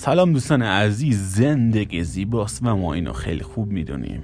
سلام دوستان عزیز زندگی زیباست و ما اینو خیلی خوب می‌دونیم.